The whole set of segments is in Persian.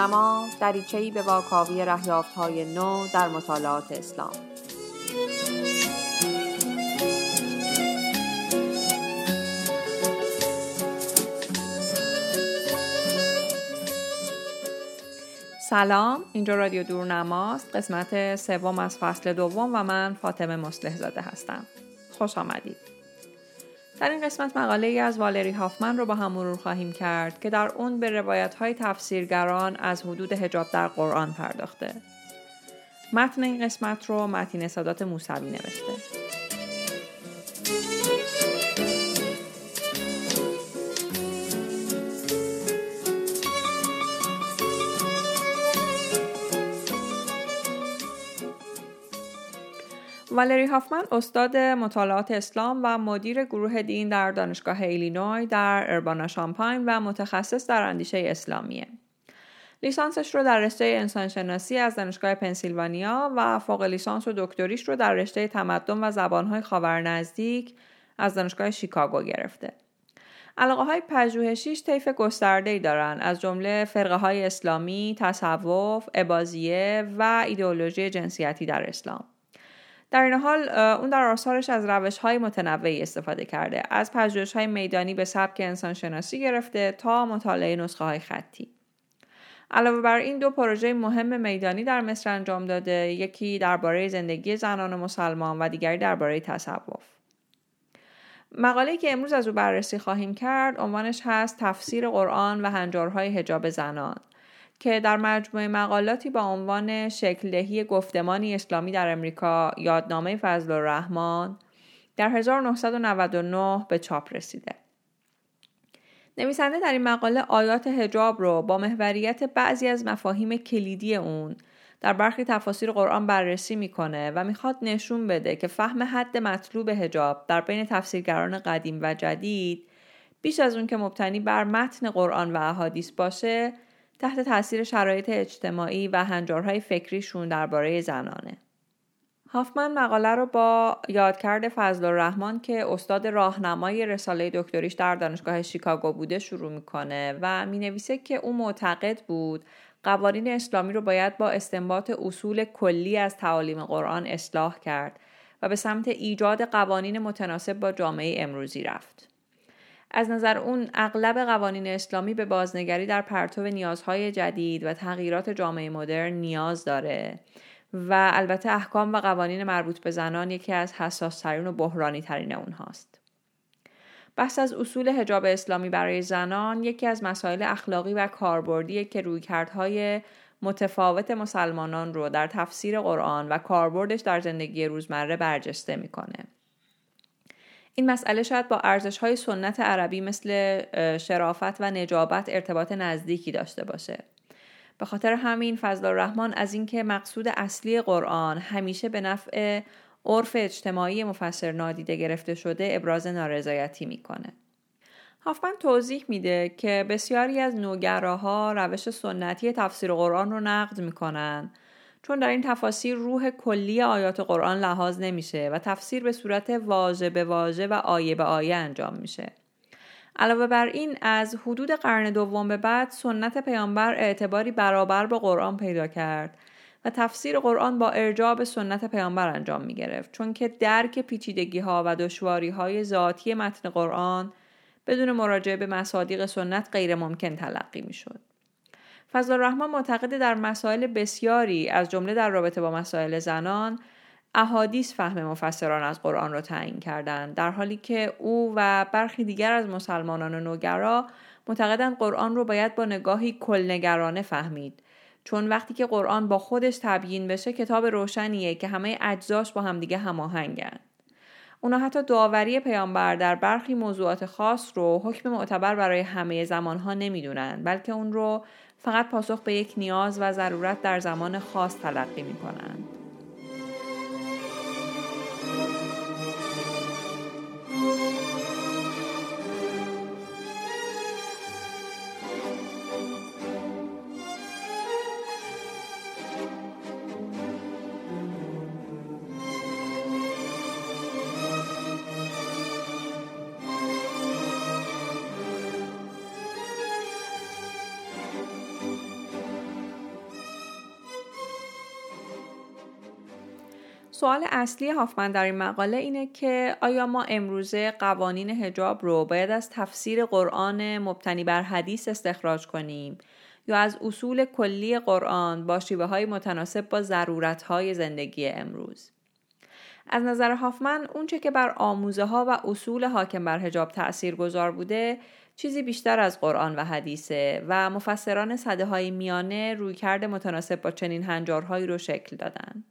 دورنما دریچه‌ای به واکاوی های نو در مطالعات اسلام. سلام اینجا رادیو دورنماست. قسمت سوم از فصل دوم و من فاطمه مصلح زاده هستم. خوش آمدید. در این قسمت مقاله ای از والری هافمن رو با هم مرور خواهیم کرد که در اون به روایت های تفسیرگران از حدود هجاب در قرآن پرداخته. متن این قسمت رو متین سادات موسوی نوشته. والری هافمن استاد مطالعات اسلام و مدیر گروه دین در دانشگاه ایلینوی در اربانا شامپاین و متخصص در اندیشه اسلامیه. لیسانسش رو در رشته انسانشناسی از دانشگاه پنسیلوانیا و فوق لیسانس و دکتریش رو در رشته تمدن و زبانهای خاورنزدیک از دانشگاه شیکاگو گرفته. علاقه های پژوهشیش طیف گسترده ای دارن از جمله فرقه های اسلامی، تصوف، عبازیه و ایدئولوژی جنسیتی در اسلام. در این حال اون در آثارش از روش های متنوعی استفاده کرده. از پژوهش های میدانی به سبک انسان شناسی گرفته تا مطالعه نسخه های خطی. علاوه بر این دو پروژه مهم میدانی در مصر انجام داده. یکی درباره زندگی زنان مسلمان و دیگری درباره تصوف. مقاله که امروز از او بررسی خواهیم کرد عنوانش هست تفسیر قرآن و هنجارهای هجاب زنان. که در مجموعه مقالاتی با عنوان شکلدهی گفتمانی اسلامی در امریکا یادنامه فضل الرحمن در 1999 به چاپ رسیده. نویسنده در این مقاله آیات هجاب رو با محوریت بعضی از مفاهیم کلیدی اون در برخی تفاسیر قرآن بررسی می‌کنه و می‌خواد نشون بده که فهم حد مطلوب هجاب در بین تفسیرگران قدیم و جدید بیش از اون که مبتنی بر متن قرآن و احادیث باشه تحت تاثیر شرایط اجتماعی و هنجارهای فکریشون درباره زنانه. هافمن مقاله رو با یادکرد فضل الرحمن که استاد راهنمای رساله دکتریش در دانشگاه شیکاگو بوده شروع می‌کنه و می‌نویسه که او معتقد بود قوانین اسلامی رو باید با استنباط اصول کلی از تعالیم قرآن اصلاح کرد و به سمت ایجاد قوانین متناسب با جامعه امروزی رفت. از نظر اون اغلب قوانین اسلامی به بازنگری در پرتو نیازهای جدید و تغییرات جامعه مدرن نیاز داره و البته احکام و قوانین مربوط به زنان یکی از حساس ترین و بحرانی ترین اونهاست. بحث از اصول هجاب اسلامی برای زنان یکی از مسائل اخلاقی و کاربردی که رویکردهای متفاوت مسلمانان رو در تفسیر قرآن و کاربردش در زندگی روزمره برجسته می‌کنه. این مسئله شاید با ارزش های سنت عربی مثل شرافت و نجابت ارتباط نزدیکی داشته باشه. به خاطر همین فضل الرحمن از اینکه مقصود اصلی قرآن همیشه به نفع عرف اجتماعی مفسر نادیده گرفته شده ابراز نارضایتی می‌کنه. هافمن توضیح میده که بسیاری از نوگراها روش سنتی تفسیر قرآن رو نقد می‌کنن چون در این تفاسیر روح کلی آیات قرآن لحاظ نمیشه و تفسیر به صورت واژه به واژه و آیه به آیه انجام میشه. علاوه بر این از حدود قرن دوم به بعد سنت پیامبر اعتباری برابر با قرآن پیدا کرد و تفسیر قرآن با ارجاع به سنت پیامبر انجام می گرفت چون که درک پیچیدگی ها و دشواری های ذاتی متن قرآن بدون مراجعه به مصادیق سنت غیر ممکن تلقی می شد. فضل الرحمن معتقد در مسائل بسیاری از جمله در رابطه با مسائل زنان احادیث فهم مفسران از قرآن را تعیین کردند در حالی که او و برخی دیگر از مسلمانان نوگرا معتقدند قرآن رو باید با نگاهی کلنگرانه فهمید. چون وقتی که قرآن با خودش تبیین بشه کتاب روشنیه که همه اجزاش با همدیگه هماهنگن. اونا حتی داوری پیامبر در برخی موضوعات خاص رو حکم معتبر برای همه زمانها نمی‌دونن بلکه اون رو فقط پاسخ به یک نیاز و ضرورت در زمان خاص تلقی می کنند. سوال اصلی هافمن در این مقاله اینه که آیا ما امروزه قوانین هجاب رو باید از تفسیر قرآن مبتنی بر حدیث استخراج کنیم یا از اصول کلی قرآن با شیوه های متناسب با ضرورت های زندگی امروز از نظر هافمن اونچه که بر آموزه ها و اصول حاکم بر هجاب تأثیر گذار بوده چیزی بیشتر از قرآن و حدیثه و مفسران صده های میانه روی کرده متناسب با چنین هنجارهایی رو شکل دادن.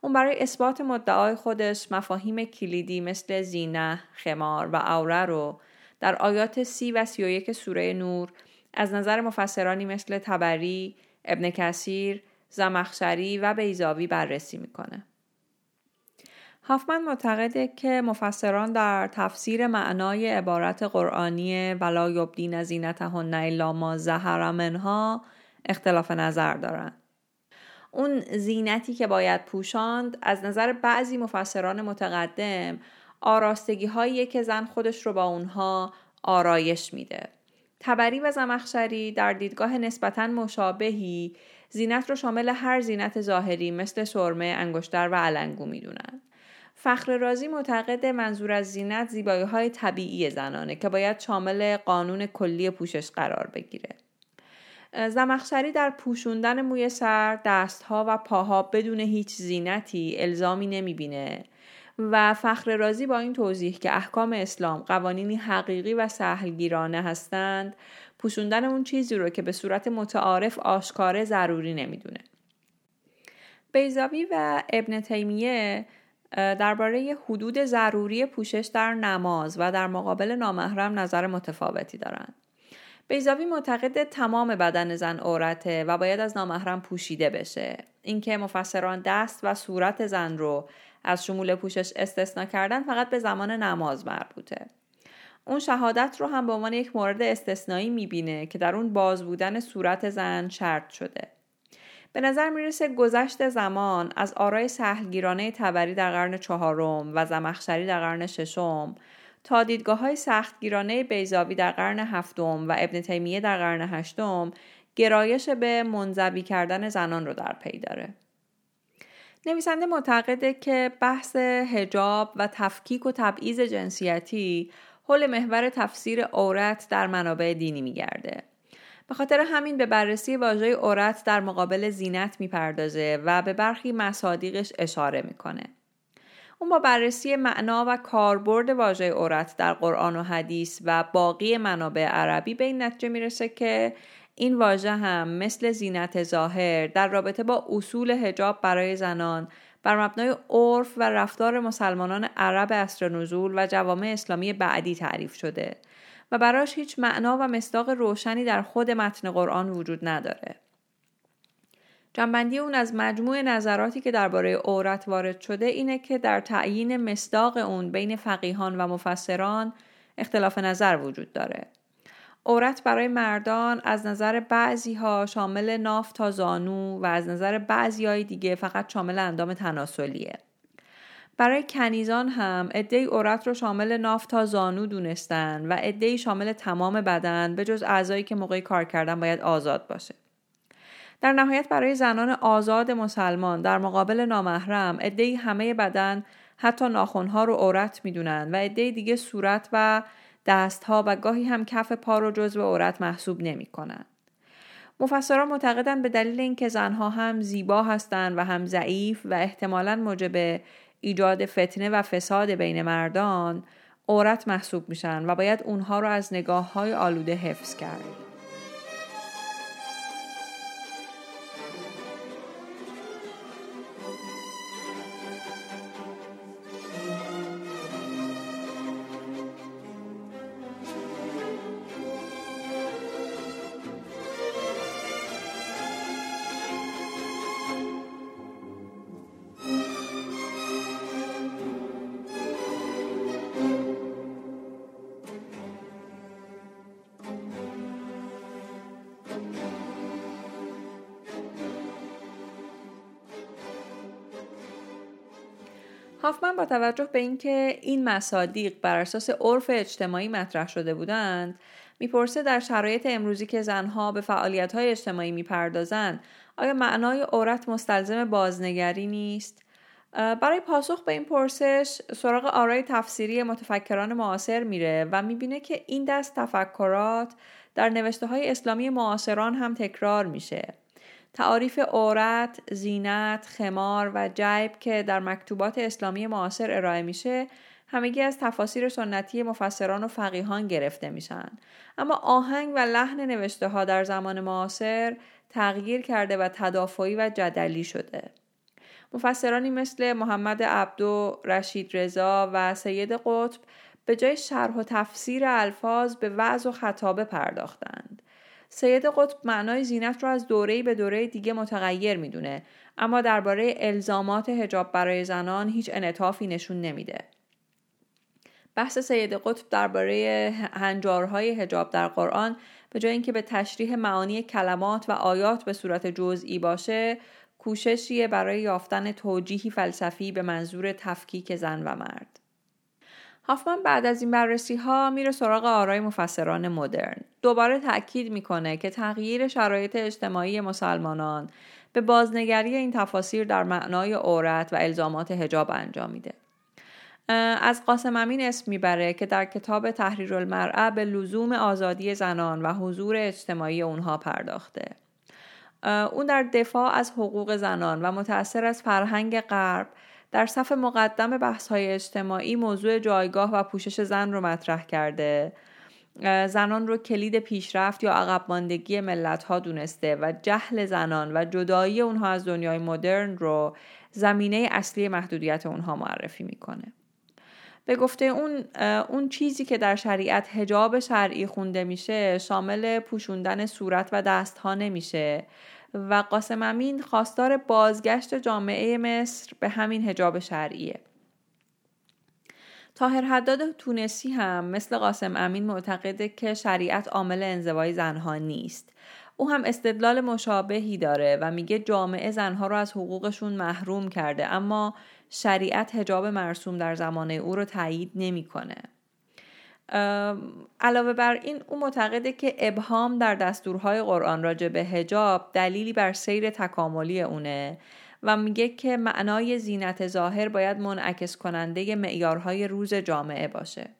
اون برای اثبات مدعای خودش مفاهیم کلیدی مثل زینه، خمار و اوره رو در آیات سی و سی و یک سوره نور از نظر مفسرانی مثل تبری، ابن کثیر، زمخشری و بیزاوی بررسی می‌کنه. هافمن معتقده که مفسران در تفسیر معنای عبارت قرآنی ولا یبدین زینتهن الا ما ظهر منها اختلاف نظر دارند. اون زینتی که باید پوشاند از نظر بعضی مفسران متقدم آراستگی هایی که زن خودش رو با اونها آرایش میده. تبری و زمخشری در دیدگاه نسبتا مشابهی زینت رو شامل هر زینت ظاهری مثل سرمه، انگشتر و علنگو می‌دونن. فخر رازی معتقد منظور از زینت زیبایی های طبیعی زنانه که باید شامل قانون کلی پوشش قرار بگیره. زمخشری در پوشوندن موی سر، دستها و پاها بدون هیچ زینتی الزامی نمی‌بینه و فخر رازی با این توضیح که احکام اسلام قوانینی حقیقی و سهلگیرانه هستند پوشوندن اون چیزی رو که به صورت متعارف آشکاره ضروری نمی‌دونه. بیزاوی و ابن تیمیه درباره حدود ضروری پوشش در نماز و در مقابل نامحرم نظر متفاوتی دارند. بیزاوی معتقد تمام بدن زن عورته و باید از نامحرم پوشیده بشه. اینکه مفسران دست و صورت زن رو از شمول پوشش استثنا کردن فقط به زمان نماز مربوطه. اون شهادت رو هم به عنوان یک مورد استثنایی می‌بینه که در اون باز بودن صورت زن شرط شده. به نظر می‌رسه گذشت زمان از آرای سهلگیرانه تبری در قرن چهارم و زمخشری در قرن ششم تا دیدگاه های سختگیرانه بیزاوی در قرن هفتم و ابن تیمیه در قرن هشتم گرایش به منزوی کردن زنان رو در پی داره. نویسنده معتقده که بحث هجاب و تفکیک و تبعیض جنسیتی حول محور تفسیر عورت در منابع دینی میگرده. به خاطر همین به بررسی واژه عورت در مقابل زینت می‌پردازه و به برخی مصادیقش اشاره می‌کنه. اون با بررسی معنا و کاربرد واژه عورت در قرآن و حدیث و باقی منابع عربی به این نتیجه می‌رسه که این واژه هم مثل زینت ظاهر در رابطه با اصول هجاب برای زنان بر مبنای عرف و رفتار مسلمانان عرب اصر نزول و جوامع اسلامی بعدی تعریف شده و براش هیچ معنا و مصداق روشنی در خود متن قرآن وجود نداره. جنبندی اون از مجموع نظراتی که درباره عورت وارد شده اینه که در تعیین مصداق اون بین فقیهان و مفسران اختلاف نظر وجود داره. عورت برای مردان از نظر بعضی ها شامل ناف تا زانو و از نظر بعضی های دیگه فقط شامل اندام تناسلیه. برای کنیزان هم عدهای عورت رو شامل ناف تا زانو دونستن و عدهای شامل تمام بدن به جز اعضایی که موقع کار کردن باید آزاد باشه. در نهایت برای زنان آزاد مسلمان در مقابل نامحرم عدهای همه بدن حتی ناخونها رو عورت می‌دونن و عدهای دیگه صورت و دستها و گاهی هم کف پا رو جزو عورت محسوب نمی‌کنن. مفسران معتقدند به دلیل اینکه زنها هم زیبا هستند و هم ضعیف و احتمالا موجب ایجاد فتنه و فساد بین مردان عورت محسوب میشن و باید اونها رو از نگاه های آلوده حفظ کرد. هافمن با توجه به اینکه این مصادیق بر اساس عرف اجتماعی مطرح شده بودند می‌پرسه در شرایط امروزی که زنها به فعالیت‌های اجتماعی می‌پردازند آیا معنای عورت مستلزم بازنگری نیست برای پاسخ به این پرسش سراغ آرای تفسیری متفکران معاصر میره و می‌بینه که این دست تفکرات در نوشته های اسلامی معاصران هم تکرار میشه. تعاریف عورت، زینت، خمار و جیب که در مکتوبات اسلامی معاصر ارائه میشه همگی از تفاسیر سنتی مفسران و فقیهان گرفته میشن اما آهنگ و لحن نوشته ها در زمان معاصر تغییر کرده و تدافعی و جدلی شده مفسرانی مثل محمد عبدو، رشید رضا و سید قطب به جای شرح و تفسیر الفاظ به وعظ و خطابه پرداختند. سید قطب معنای زینت رو از دوره به دوره دیگه متغیر می‌دونه اما درباره الزامات هجاب برای زنان هیچ انعطافی نشون نمیده. بحث سید قطب درباره هنجارهای هجاب در قرآن به جای اینکه به تشریح معانی کلمات و آیات به صورت جزئی باشه کوششیه برای یافتن توجیهی فلسفی به منظور تفکیک زن و مرد. هافمن بعد از این بررسی ها میره سراغ آرای مفسران مدرن. دوباره تاکید می‌کنه که تغییر شرایط اجتماعی مسلمانان به بازنگری این تفاسیر در معنای عورت و الزامات هجاب انجام میده. از قاسم امین اسم می‌بره که در کتاب تحریر المرعه به لزوم آزادی زنان و حضور اجتماعی اونها پرداخته. اون در دفاع از حقوق زنان و متأثر از فرهنگ غرب در صف مقدم بحث های اجتماعی موضوع جایگاه و پوشش زن رو مطرح کرده. زنان رو کلید پیشرفت یا عقب ماندگی ملت ها دونسته و جهل زنان و جدایی اونها از دنیای مدرن رو زمینه اصلی محدودیت اونها معرفی می‌کنه. به گفته اون اون چیزی که در شریعت هجاب شرعی خونده میشه شامل پوشوندن صورت و دست ها نمیشه. و قاسم امین خواستار بازگشت جامعه مصر به همین هجاب شرعیه تاهر حداد تونسی هم مثل قاسم امین معتقده که شریعت عامل انزوای زنها نیست او هم استدلال مشابهی داره و میگه جامعه زنها رو از حقوقشون محروم کرده اما شریعت هجاب مرسوم در زمانه او رو تایید نمی‌کنه. علاوه بر این او معتقده که ابهام در دستورهای قرآن راجع به هجاب دلیلی بر سیر تکاملی اونه و میگه که معنای زینت ظاهر باید منعکس کننده معیارهای روز جامعه باشه.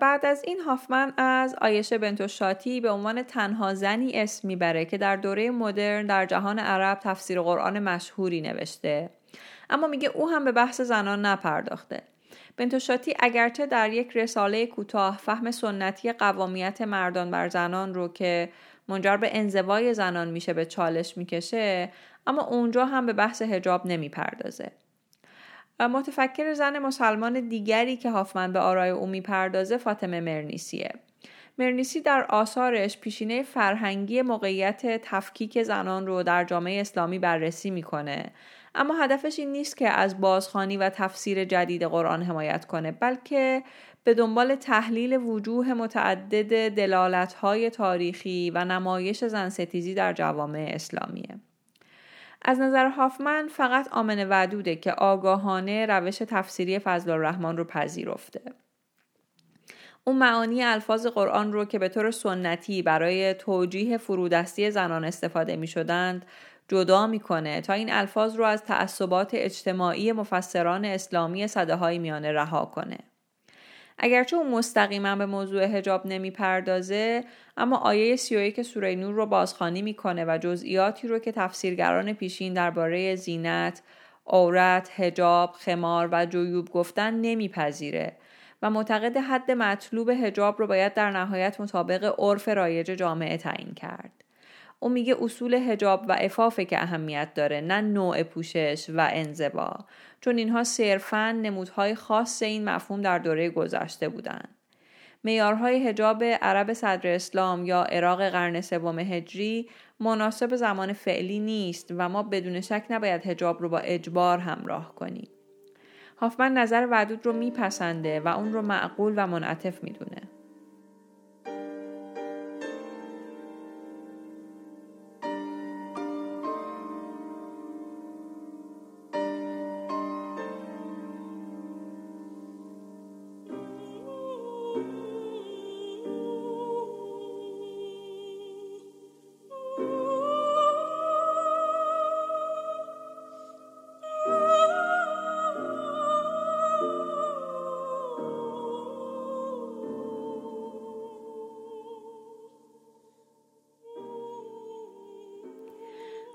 بعد از این هافمن از آیشه بنت شاتی به عنوان تنها زنی اسم می‌بره که در دوره مدرن در جهان عرب تفسیر قرآن مشهوری نوشته اما میگه او هم به بحث زنان نپرداخته بنتوشاتی اگرچه در یک رساله کوتاه فهم سنتی قوامیت مردان بر زنان رو که منجر به انزوای زنان میشه به چالش می‌کشه اما اونجا هم به بحث هجاب نمی‌پردازه. متفکر زن مسلمان دیگری که هافمن به آرای او می‌پردازه فاطمه مرنیسیه. مرنیسی در آثارش پیشینه فرهنگی موقعیت تفکیک زنان رو در جامعه اسلامی بررسی می‌کنه. اما هدفش این نیست که از بازخانی و تفسیر جدید قرآن حمایت کنه بلکه به دنبال تحلیل وجوه متعدد دلالتهای تاریخی و نمایش زن ستیزی در جوامع اسلامیه. از نظر هافمن فقط آمن ودوده که آگاهانه روش تفسیری فضل الرحمن رو پذیرفته. اون معانی الفاظ قرآن رو که به طور سنتی برای توجیه فرودستی زنان استفاده می شدند جدا می‌کنه تا این الفاظ رو از تعصبات اجتماعی مفسران اسلامی صده های میانه رها کنه. اگرچه اون مستقیما به موضوع هجاب نمی‌پردازه اما آیه 31 سوره نور رو بازخوانی می‌کنه و جزئیاتی رو که تفسیرگران پیشین درباره زینت، عورت، هجاب، خمار و جیوب گفتن نمیپذیره و معتقد حد مطلوب هجاب رو باید در نهایت مطابق عرف رایج جامعه تعیین کرد. او میگه اصول هجاب و افافه که اهمیت داره نه نوع پوشش و انزوا چون اینها صرفا نمودهای خاص این مفهوم در دوره گذشته بودند. میارهای هجاب عرب صدر اسلام یا عراق قرن سوم هجری مناسب زمان فعلی نیست و ما بدون شک نباید هجاب رو با اجبار همراه کنیم. هافمن نظر ودود رو میپسنده و اون رو معقول و منعطف می‌دونه.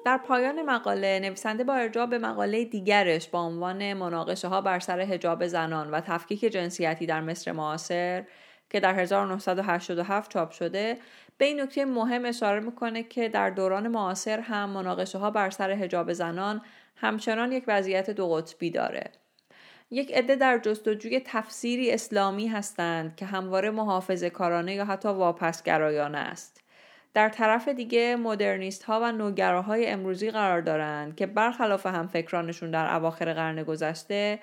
در پایان مقاله نویسنده با ارجاع به مقاله دیگرش با عنوان مناقشه ها بر سر حجاب زنان و تفکیک جنسیتی در مصر معاصر که در 1987 چاپ شده به این نکته مهم اشاره می‌کنه که در دوران معاصر هم مناقشه ها بر سر حجاب زنان همچنان یک وضعیت دو قطبی داره. یک عده در جستجوی تفسیری اسلامی هستند که همواره محافظه کارانه یا حتی واپسگرایانه است. در طرف دیگه مدرنیست ها و نوگراهای امروزی قرار دارند که برخلاف هم فکرانشون در اواخر قرن گذشته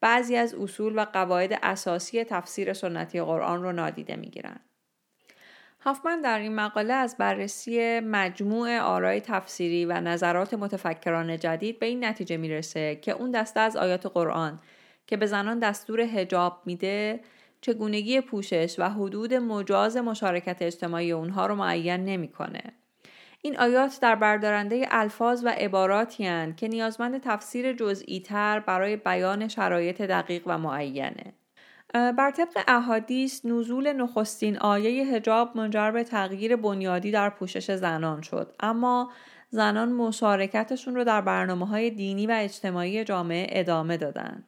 بعضی از اصول و قواعد اساسی تفسیر سنتی قرآن رو نادیده می‌گیرند. هافمن در این مقاله از بررسی مجموع آرای تفسیری و نظرات متفکران جدید به این نتیجه می‌رسه که اون دسته از آیات قرآن که به زنان دستور هجاب میده چگونگی پوشش و حدود مجاز مشارکت اجتماعی اونها رو معین نمی‌کنه. این آیات در بردارنده الفاظ و عباراتی هن که نیازمند تفسیر جزئی تر برای بیان شرایط دقیق و معینه. بر طبق احادیث نزول نخستین آیه هجاب منجر به تغییر بنیادی در پوشش زنان شد اما زنان مشارکتشون رو در برنامه های دینی و اجتماعی جامعه ادامه دادند.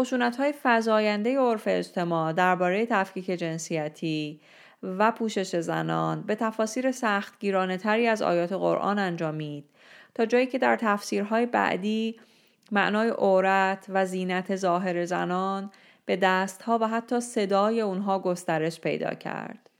خشونت های فضاینده عرف اجتماع درباره تفکیک جنسیتی و پوشش زنان به تفاسیر سخت گیرانه تری از آیات قرآن انجامید تا جایی که در تفسیرهای بعدی معنای عورت و زینت ظاهر زنان به دستها و حتی صدای اونها گسترش پیدا کرد.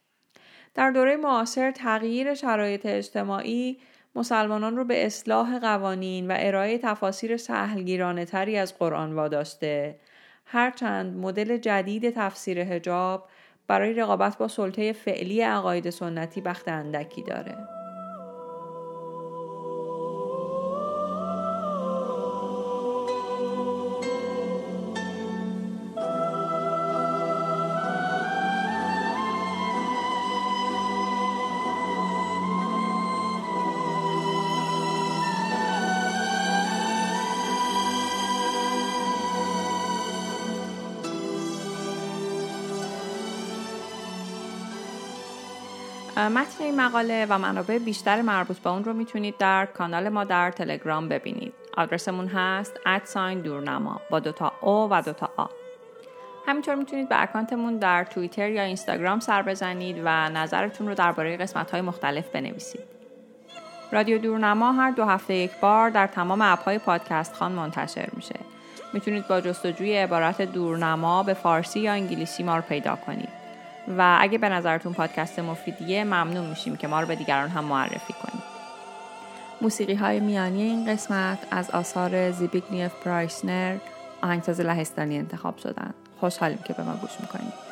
در دوره معاصر تغییر شرایط اجتماعی مسلمانان رو به اصلاح قوانین و ارائه تفاسیر سهلگیرانه تری از قرآن واداشته هرچند مدل جدید تفسیر هجاب برای رقابت با سلطه فعلی عقاید سنتی بخت اندکی داره. متن این مقاله و منابع بیشتر مربوط به اون رو می‌تونید در کانال ما در تلگرام ببینید. آدرسمون هست ادساین دورنما با دوتا او و دوتا آ همینطور می‌تونید به اکانتمون در توییتر یا اینستاگرام سر بزنید و نظرتون رو درباره قسمت های مختلف بنویسید. رادیو دورنما هر دو هفته یک بار در تمام اپهای پادکست خان منتشر میشه. می‌تونید با جستجوی عبارت دورنما به فارسی یا انگلیسی ما رو پیدا کنید. و اگه به نظرتون پادکست مفیدیه ممنون میشیم که ما رو به دیگران هم معرفی کنید. موسیقی های میانی این قسمت از آثار زیبیگنیف پرایسنر آهنگساز لهستانی انتخاب شدن. خوشحالیم که به ما گوش می‌کنید.